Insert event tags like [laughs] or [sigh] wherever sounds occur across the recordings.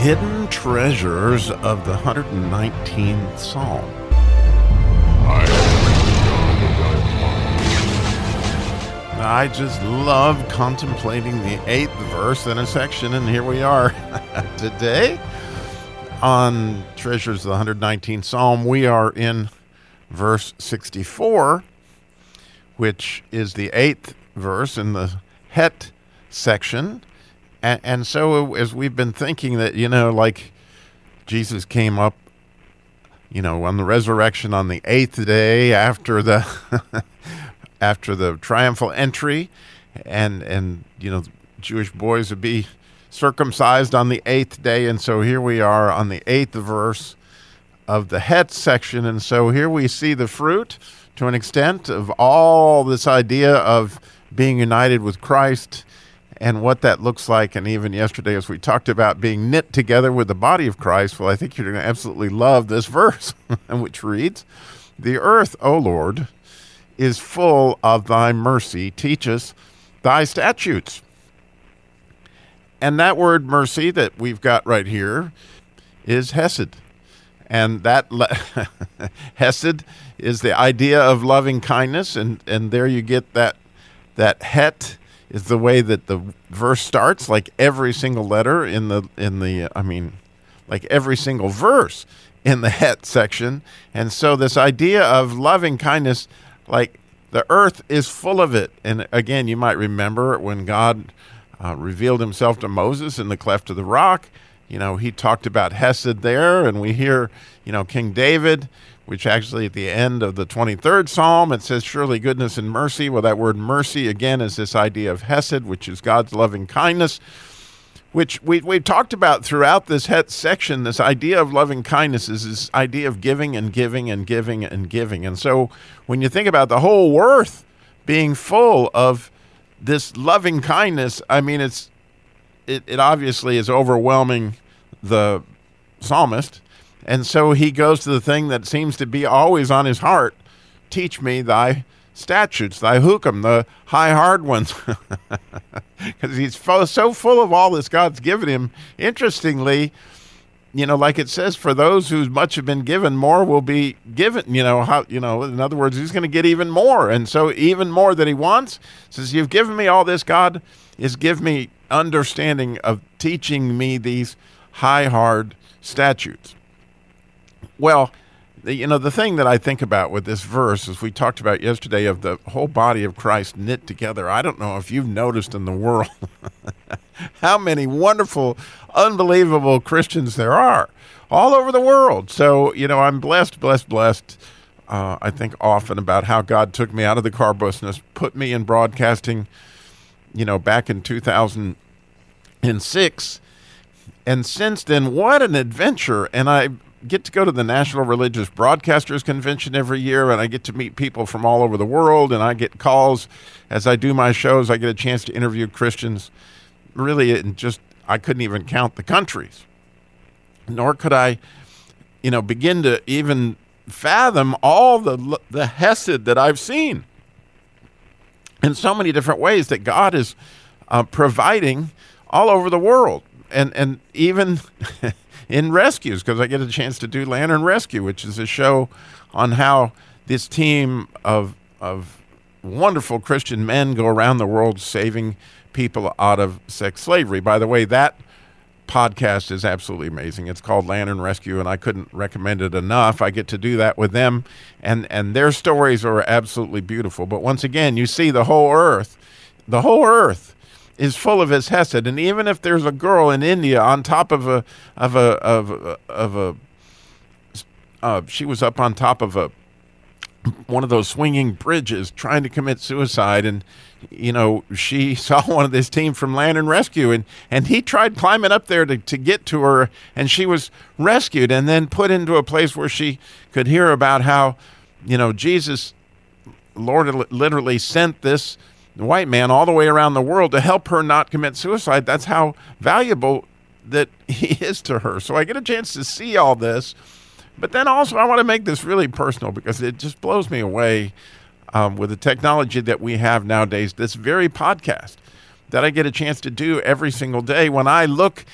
hidden treasures of the 119th Psalm. I just love contemplating the eighth verse in a section, and here we are [laughs] today on Treasures of the 119th Psalm. We are in verse 64, which is the eighth verse in the Het section. And, and so, as we've been thinking that, you know, like Jesus came up, you know, on the resurrection on the eighth day after the [laughs] after the triumphal entry, and and you know, Jewish boys would be circumcised on the eighth day, and so here we are on the eighth verse of the Het section, and so here we see the fruit to an extent of all this idea of being united with Christ and what that looks like. And even yesterday, as we talked about being knit together with the body of Christ, well, I think you're going to absolutely love this [laughs] verse, which reads, The earth, O Lord, is full of thy mercy. Teach us thy statutes. And that word mercy that we've got right here is Hesed. And that [laughs] Hesed is the idea of loving kindness, and, and there you get that that het is the way that the verse starts, like every single letter in the in the I mean, like every single verse in the het section. And so this idea of loving kindness, like the earth is full of it. And again, you might remember when God uh, revealed Himself to Moses in the cleft of the rock. You know, He talked about Hesed there, and we hear, you know, King David which actually at the end of the 23rd Psalm, it says, Surely goodness and mercy. Well, that word mercy, again, is this idea of Hesed, which is God's loving kindness, which we, we've talked about throughout this Het section. This idea of loving kindness is this idea of giving and giving and giving and giving. And so when you think about the whole worth being full of this loving kindness, I mean, it's it, it obviously is overwhelming the psalmist and so he goes to the thing that seems to be always on his heart teach me thy statutes, thy hukum, the high hard ones. [laughs] Because he's fo- so full of all this God's given him. Interestingly, you know, like it says, for those whose much have been given, more will be given. You know, how, you know, in other words, he's going to get even more. And so, even more that he wants, says, You've given me all this, God, is give me understanding of teaching me these high, hard statutes. Well, you know, the thing that I think about with this verse, as we talked about yesterday, of the whole body of Christ knit together, I don't know if you've noticed in the world [laughs] how many wonderful, unbelievable Christians there are all over the world. So, you know, I'm blessed, blessed, blessed. Uh, I think often about how God took me out of the car business, put me in broadcasting, you know, back in 2006. And since then, what an adventure. And I get to go to the National Religious Broadcasters Convention every year, and I get to meet people from all over the world, and I get calls as I do my shows. I get a chance to interview Christians. Really, and just I couldn't even count the countries, nor could I, you know, begin to even fathom all the the hesed that I've seen in so many different ways that God is uh, providing all over the world, and and even. [laughs] in rescues because I get a chance to do Lantern Rescue, which is a show on how this team of of wonderful Christian men go around the world saving people out of sex slavery. By the way, that podcast is absolutely amazing. It's called Lantern Rescue, and I couldn't recommend it enough. I get to do that with them, and and their stories are absolutely beautiful. But once again, you see the whole earth, the whole earth is full of his hesed. And even if there's a girl in India on top of a of a of a, of a uh, she was up on top of a one of those swinging bridges trying to commit suicide and you know she [laughs] saw one of this team from lantern rescue and and he tried climbing up there to, to get to her and she was rescued and then put into a place where she could hear about how you know jesus lord literally sent this white man all the way around the world to help her not commit suicide. That's how valuable that [laughs] he is to her. So I get a chance to see all this. But then also, I want to make this really personal because it just blows me away um, with the technology that we have nowadays. This very podcast that I get a chance to do every single day. When I look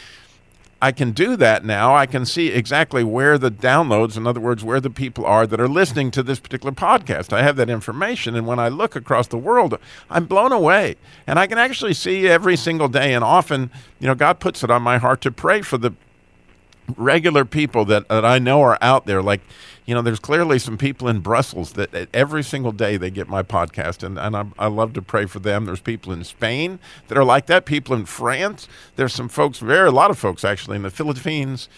I can do that now. I can see exactly where the downloads, in other words, where the people are that are listening to this particular podcast. I have that information. And when I look across the world, I'm blown away. And I can actually see every single day. And often, you know, God puts it on my heart to pray for the regular people that, that I know are out there. Like, you know, there's clearly some people in Brussels that, every single day they get my podcast, and, and I, I love to pray for them. There's people in Spain that are like that, people in France. There's some folks, very a lot of folks actually in the Philippines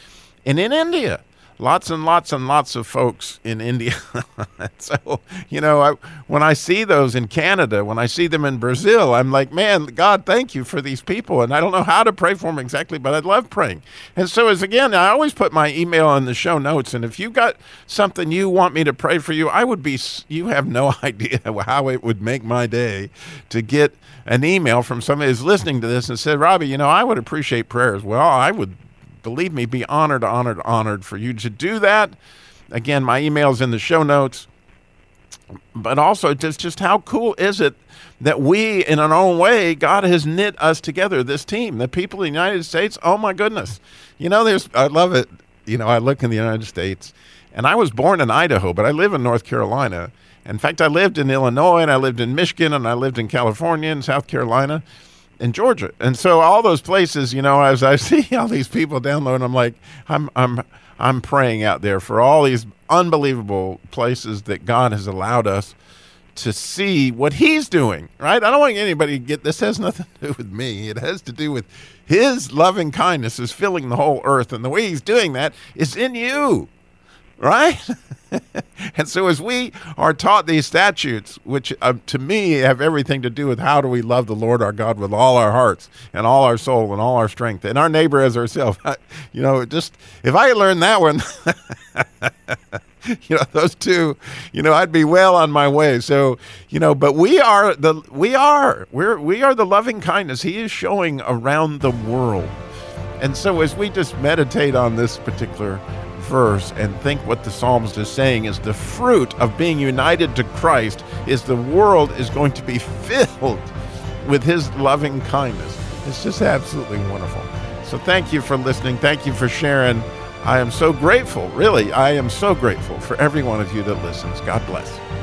and in India lots and lots and lots of folks in India. [laughs] so, you know, I, when I see those in Canada, when I see them in Brazil, I'm like, man, God, thank you for these people. And I don't know how to pray for them exactly, but I love praying. And so, as again, I always put my email in the show notes. And if you got something you want me to pray for you, I would be, you have no [laughs] idea how it would make my day to get an email from somebody who's listening to this and said, Robby, you know, I would appreciate prayers. Well, I would believe me, be honored, honored, honored for you to do that. Again, my email is in the show notes. But also, just, just how cool is it that we, in our own way, God has knit us together, this team, the people of the United States. Oh my goodness. You know, there's, I love it. You know, I look in the United States, and I was born in Idaho, but I live in North Carolina. In fact, I lived in Illinois, and I lived in Michigan, and I lived in California and South Carolina in Georgia. And so all those places, you know, as I [laughs] see all these people download, I'm like, I'm I'm I'm praying out there for all these unbelievable places that God has allowed us to see what he's doing, right? I don't want anybody to get this has nothing [laughs] to do with me. It has to do with his loving kindness is filling the whole earth and the way he's doing that is in you right? [laughs] [laughs] and so, as we are taught these statutes, which uh, to me have everything to do with how do we love the Lord our God with all our hearts and all our soul and all our strength, and our neighbor as ourselves, [laughs] you know, just if I learned that one. [laughs] you know those two you know i'd be well on my way. So you know but we are the we are we're we are the loving kindness. He is showing around the world. And so as we just meditate on this particular verse and think what the psalmist is saying is the fruit of being united to Christ is the world is going to be [laughs] filled with his loving kindness. It's just absolutely wonderful. So thank you for listening. Thank you for sharing. I am so grateful, really, I am so grateful for every one of you that listens. God bless.